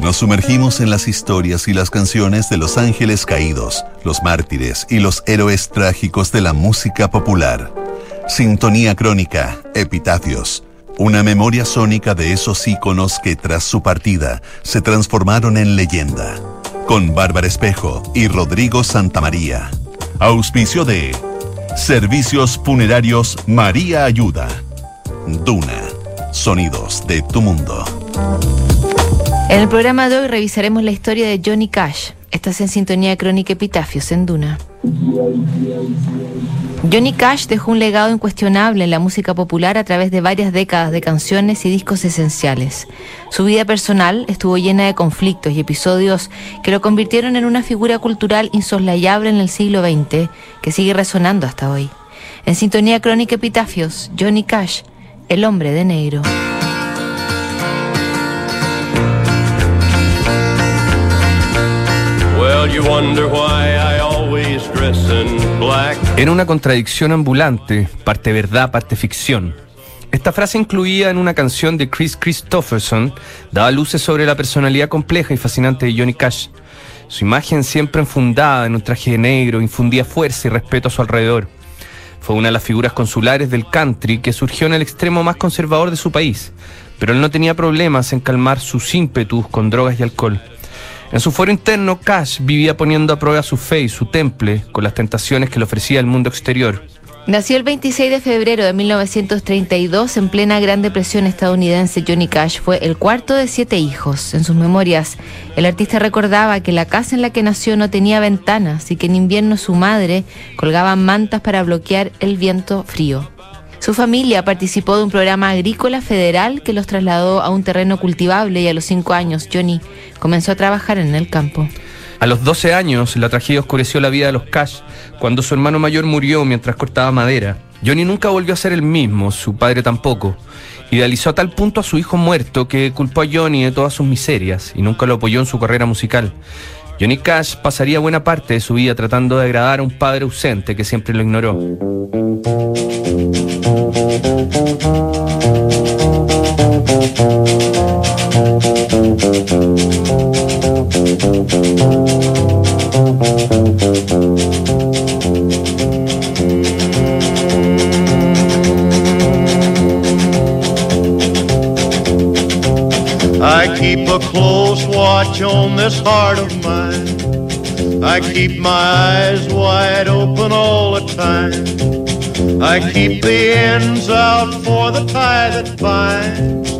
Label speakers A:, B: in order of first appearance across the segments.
A: Nos sumergimos en las historias y las canciones de los ángeles caídos, los mártires y los héroes trágicos de la música popular. Sintonía crónica, epitafios, una memoria sónica de esos íconos que tras su partida se transformaron en leyenda. Con Bárbara Espejo y Rodrigo Santamaría. Auspicio de Servicios Funerarios María Ayuda. Duna. Sonidos de tu mundo.
B: En el programa de hoy revisaremos la historia de Johnny Cash. Estás en sintonía crónica Epitafios en Duna. Johnny Cash dejó un legado incuestionable en la música popular a través de varias décadas de canciones y discos esenciales. Su vida personal estuvo llena de conflictos y episodios que lo convirtieron en una figura cultural insoslayable en el siglo XX que sigue resonando hasta hoy. En sintonía crónica Epitafios, Johnny Cash, el hombre de negro.
C: Era una contradicción ambulante, parte verdad, parte ficción. Esta frase incluida en una canción de Chris Christopherson daba luces sobre la personalidad compleja y fascinante de Johnny Cash. Su imagen siempre enfundada en un traje de negro infundía fuerza y respeto a su alrededor. Fue una de las figuras consulares del country que surgió en el extremo más conservador de su país, pero él no tenía problemas en calmar sus ímpetus con drogas y alcohol. En su foro interno, Cash vivía poniendo a prueba su fe y su temple con las tentaciones que le ofrecía el mundo exterior.
B: Nació el 26 de febrero de 1932 en plena Gran Depresión estadounidense. Johnny Cash fue el cuarto de siete hijos. En sus memorias, el artista recordaba que la casa en la que nació no tenía ventanas y que en invierno su madre colgaba mantas para bloquear el viento frío. Su familia participó de un programa agrícola federal que los trasladó a un terreno cultivable y a los cinco años Johnny comenzó a trabajar en el campo.
C: A los 12 años, la tragedia oscureció la vida de los Cash cuando su hermano mayor murió mientras cortaba madera. Johnny nunca volvió a ser el mismo, su padre tampoco. Idealizó a tal punto a su hijo muerto que culpó a Johnny de todas sus miserias y nunca lo apoyó en su carrera musical. Johnny Cash pasaría buena parte de su vida tratando de agradar a un padre ausente que siempre lo ignoró.
D: I keep a close watch on this heart of mine. I keep my eyes wide open all the time. I keep the ends out for the tie that binds.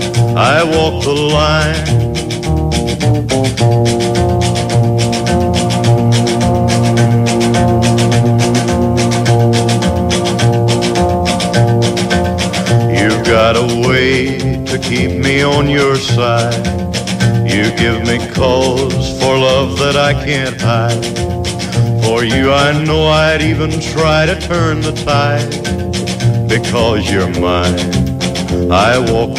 D: I walk the line. You've got a way to keep me on your side. You give me cause for love that I can't hide. For you, I know I'd even try to turn the tide. Because you're mine, I walk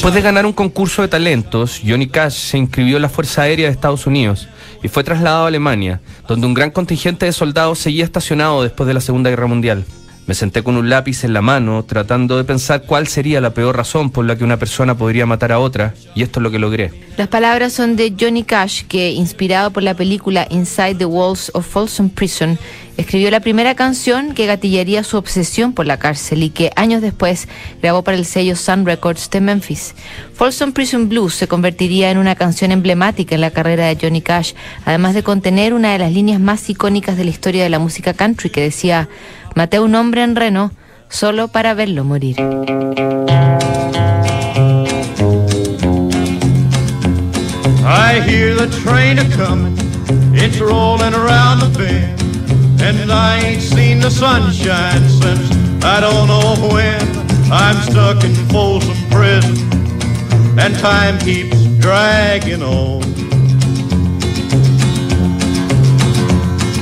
C: Después de ganar un concurso de talentos, Johnny Cash se inscribió en la Fuerza Aérea de Estados Unidos y fue trasladado a Alemania, donde un gran contingente de soldados seguía estacionado después de la Segunda Guerra Mundial. Me senté con un lápiz en la mano, tratando de pensar cuál sería la peor razón por la que una persona podría matar a otra, y esto es lo que logré.
B: Las palabras son de Johnny Cash, que, inspirado por la película Inside the Walls of Folsom Prison, escribió la primera canción que gatillaría su obsesión por la cárcel y que años después grabó para el sello Sun Records de Memphis. Folsom Prison Blues se convertiría en una canción emblemática en la carrera de Johnny Cash, además de contener una de las líneas más icónicas de la historia de la música country que decía, maté a un hombre en Reno solo para verlo morir.
D: I hear the train a comin', it's rolling around the bend. And I ain't seen the sunshine since I don't know when. I'm stuck in Folsom Prison, and time keeps dragging on.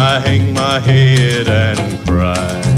D: I hang my head and cry.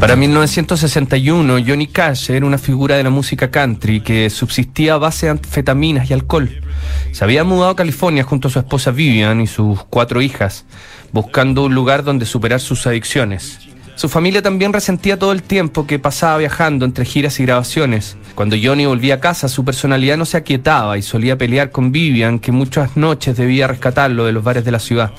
C: Para 1961, Johnny Cash era una figura de la música country que subsistía a base de anfetaminas y alcohol. Se había mudado a California junto a su esposa Vivian y sus cuatro hijas, buscando un lugar donde superar sus adicciones. Su familia también resentía todo el tiempo que pasaba viajando entre giras y grabaciones. Cuando Johnny volvía a casa, su personalidad no se aquietaba y solía pelear con Vivian, que muchas noches debía rescatarlo de los bares de la ciudad.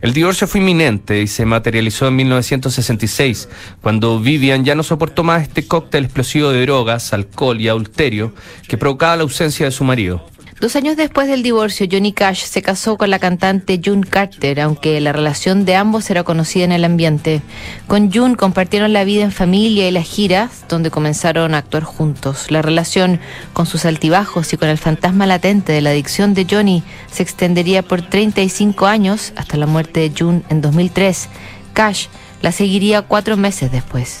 C: El divorcio fue inminente y se materializó en 1966, cuando Vivian ya no soportó más este cóctel explosivo de drogas, alcohol y adulterio que provocaba la ausencia de su marido.
B: Dos años después del divorcio, Johnny Cash se casó con la cantante June Carter, aunque la relación de ambos era conocida en el ambiente. Con June compartieron la vida en familia y las giras, donde comenzaron a actuar juntos. La relación, con sus altibajos y con el fantasma latente de la adicción de Johnny, se extendería por 35 años hasta la muerte de June en 2003. Cash la seguiría cuatro meses después.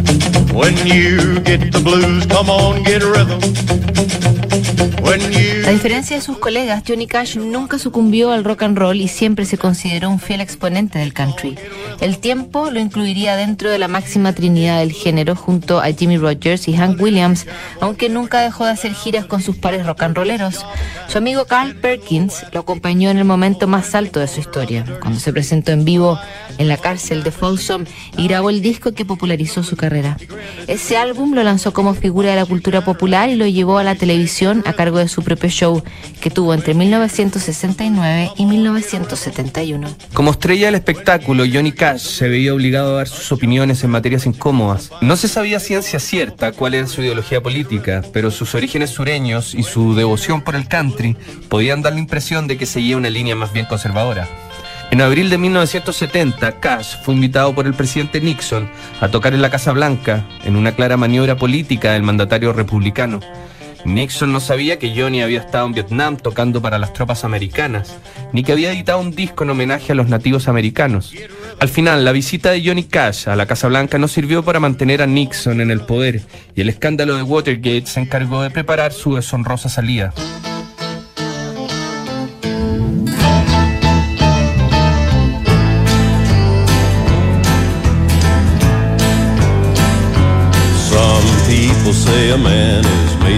B: A diferencia de sus colegas, Johnny Cash nunca sucumbió al rock and roll y siempre se consideró un fiel exponente del country. El tiempo lo incluiría dentro de la máxima trinidad del género junto a Jimmy Rogers y Hank Williams, aunque nunca dejó de hacer giras con sus pares rock and rolleros. Su amigo Carl Perkins lo acompañó en el momento más alto de su historia, cuando se presentó en vivo en la cárcel de Folsom y grabó el disco que popularizó su carrera. Ese álbum lo lanzó como figura de la cultura popular y lo llevó a la televisión a cargo de su propio show, que tuvo entre 1969 y 1971.
C: Como estrella del espectáculo, Johnny Cash se veía obligado a dar sus opiniones en materias incómodas. No se sabía ciencia cierta cuál era su ideología política, pero sus orígenes sureños y su devoción por el country podían dar la impresión de que seguía una línea más bien conservadora. En abril de 1970, Cash fue invitado por el presidente Nixon a tocar en la Casa Blanca en una clara maniobra política del mandatario republicano. Nixon no sabía que Johnny había estado en Vietnam tocando para las tropas americanas, ni que había editado un disco en homenaje a los nativos americanos. Al final, la visita de Johnny Cash a la Casa Blanca no sirvió para mantener a Nixon en el poder, y el escándalo de Watergate se encargó de preparar su deshonrosa salida.
E: Say a man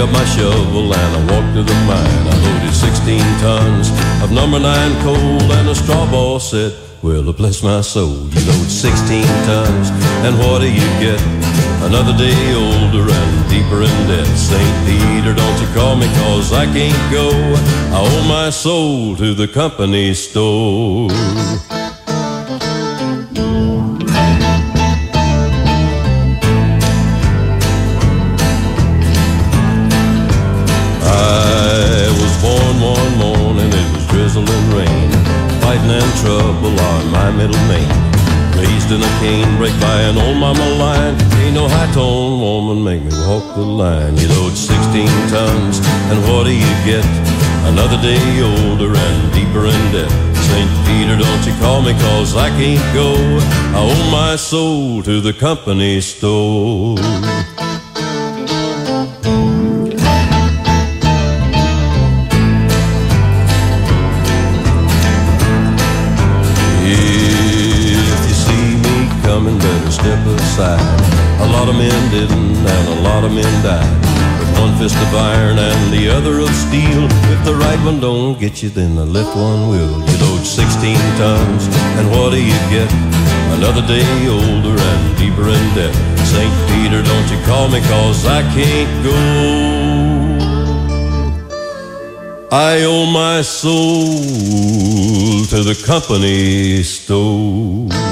E: Up my shovel and I walked to the mine. I loaded 16 tons of number nine coal and a straw ball said, Well, bless my soul, you load 16 tons, and what do you get? Another day older and deeper in debt. St. Peter, don't you call me, cause I can't go. I owe my soul to the company store. The line. You load 16 tons, and what do you get? Another day older and deeper in debt. St. Peter, don't you call me cause I can't go. I owe my soul to the company store. If you see me coming, better step aside. A lot of men didn't, and a lot of men died. With one fist of iron and the other of steel. If the right one don't get you, then the left one will. You load 16 tons, and what do you get? Another day older and deeper in debt. St. Peter, don't you call me, cause I can't go. I owe my soul to the company store.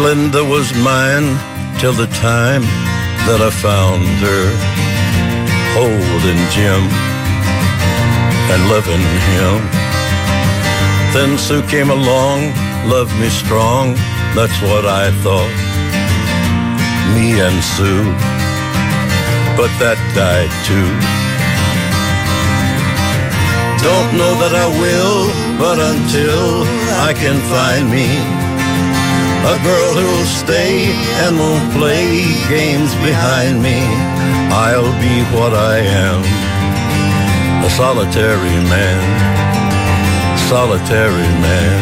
F: Melinda was mine till the time that I found her holding Jim and loving him. Then Sue came along, loved me strong, that's what I thought. Me and Sue, but that died too. Don't know that I will, but until I can find me a girl who'll stay and won't play games behind me. I'll be what I am, a solitary man, solitary man.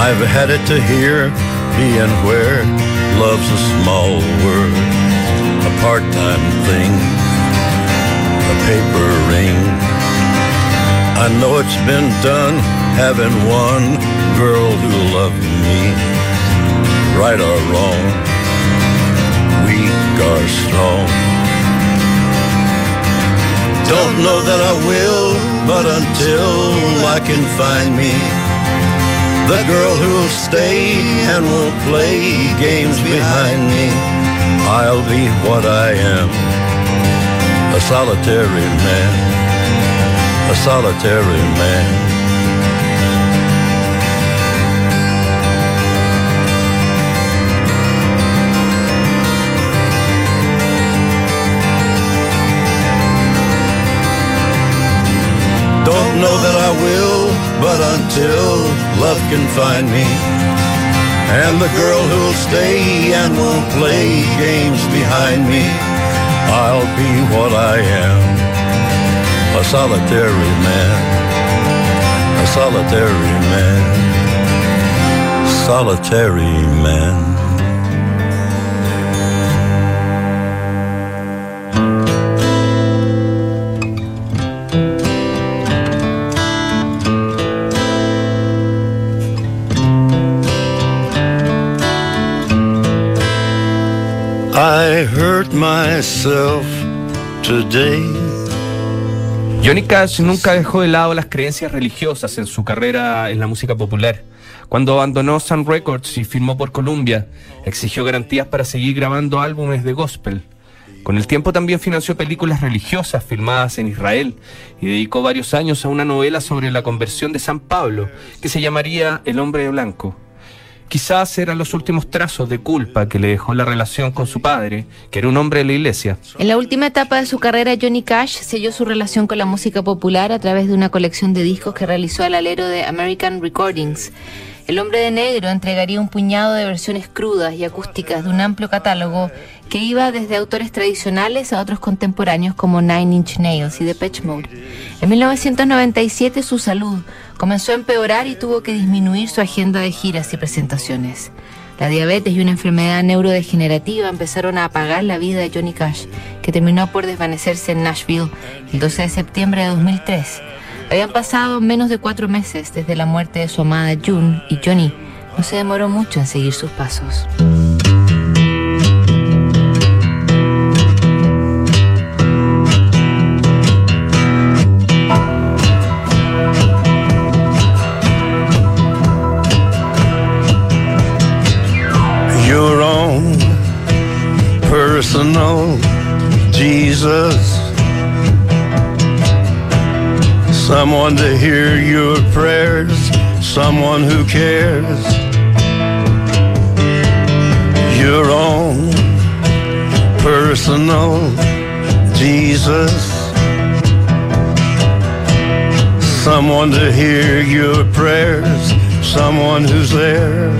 F: I've had it to hear, being where love's a small word, a part-time thing, a paper ring. I know it's been done having one girl who loved me, right or wrong, weak or strong. Don't know that I will, but until I can find me the girl who'll stay and won't play games behind me, I'll be what I am, a solitary man, a solitary man. Can find me, and the girl who'll stay and won't play games behind me, I'll be what I am, a solitary man, a solitary man, solitary man. Hurt myself today.
C: Johnny Cash nunca dejó de lado las creencias religiosas en su carrera en la música popular. Cuando abandonó Sun Records y firmó por Columbia, exigió garantías para seguir grabando álbumes de gospel. Con el tiempo también financió películas religiosas filmadas en Israel y dedicó varios años a una novela sobre la conversión de San Pablo, que se llamaría El hombre blanco. Quizás eran los últimos trazos de culpa que le dejó la relación con su padre, que era un hombre de la iglesia.
B: En la última etapa de su carrera, Johnny Cash selló su relación con la música popular a través de una colección de discos que realizó al alero de American Recordings. El hombre de negro entregaría un puñado de versiones crudas y acústicas de un amplio catálogo que iba desde autores tradicionales a otros contemporáneos como Nine Inch Nails y Depeche Mode. En 1997 su salud comenzó a empeorar y tuvo que disminuir su agenda de giras y presentaciones. La diabetes y una enfermedad neurodegenerativa empezaron a apagar la vida de Johnny Cash, que terminó por desvanecerse en Nashville el 12 de septiembre de 2003. Habían pasado menos de cuatro meses desde la muerte de su amada June y Johnny no se demoró mucho en seguir sus pasos.
F: Someone to hear your prayers, someone who's there.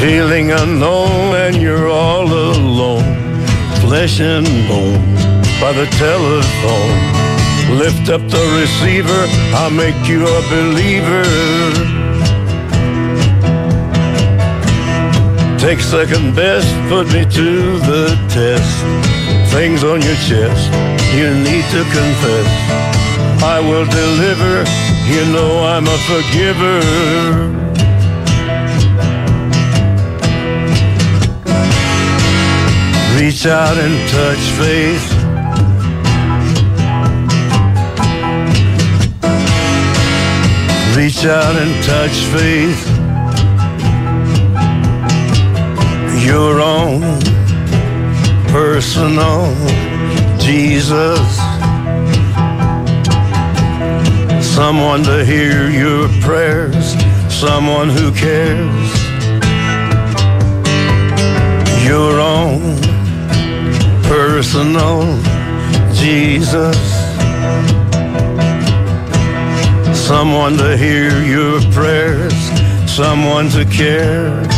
F: Feeling unknown and you're all alone, flesh and bone by the telephone. Lift up the receiver, I'll make you a believer. Take second best, put me to the test. Things on your chest, you need to confess. I will deliver, you know I'm a forgiver. Reach out and touch faith. Reach out and touch faith. Your own personal Jesus. Someone to hear your prayers, someone who cares. Your own personal Jesus. Someone to hear your prayers, someone to care.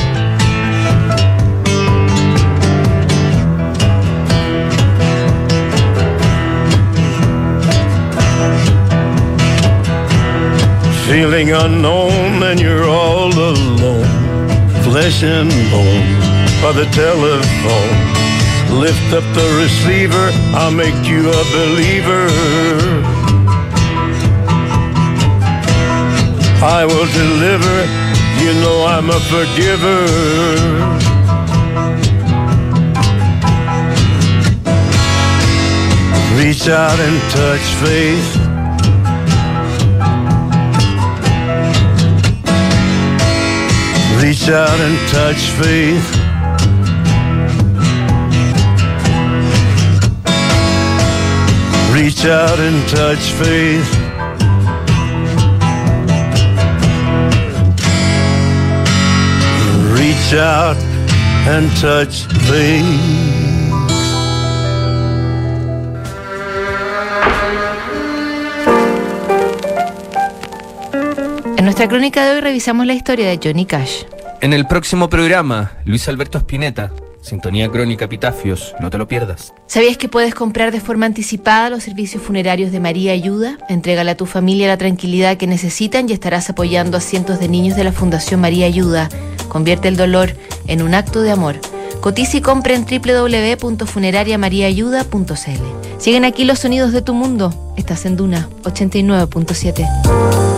F: Feeling unknown and you're all alone, flesh and bone by the telephone. Lift up the receiver, I'll make you a believer. I will deliver, you know I'm a forgiver. Reach out and touch faith. Reach out and touch faith. Reach out and touch faith. Reach out and touch faith.
B: Nuestra crónica de hoy revisamos la historia de Johnny Cash.
C: En el próximo programa, Luis Alberto Spinetta, Sintonía Crónica Epitafios, no te lo pierdas.
B: ¿Sabías que puedes comprar de forma anticipada los servicios funerarios de María Ayuda? Entrégale a tu familia la tranquilidad que necesitan y estarás apoyando a cientos de niños de la Fundación María Ayuda. Convierte el dolor en un acto de amor. Cotiza y compra en www.funerariamariaayuda.cl. Siguen aquí los sonidos de tu mundo. Estás en Duna 89.7.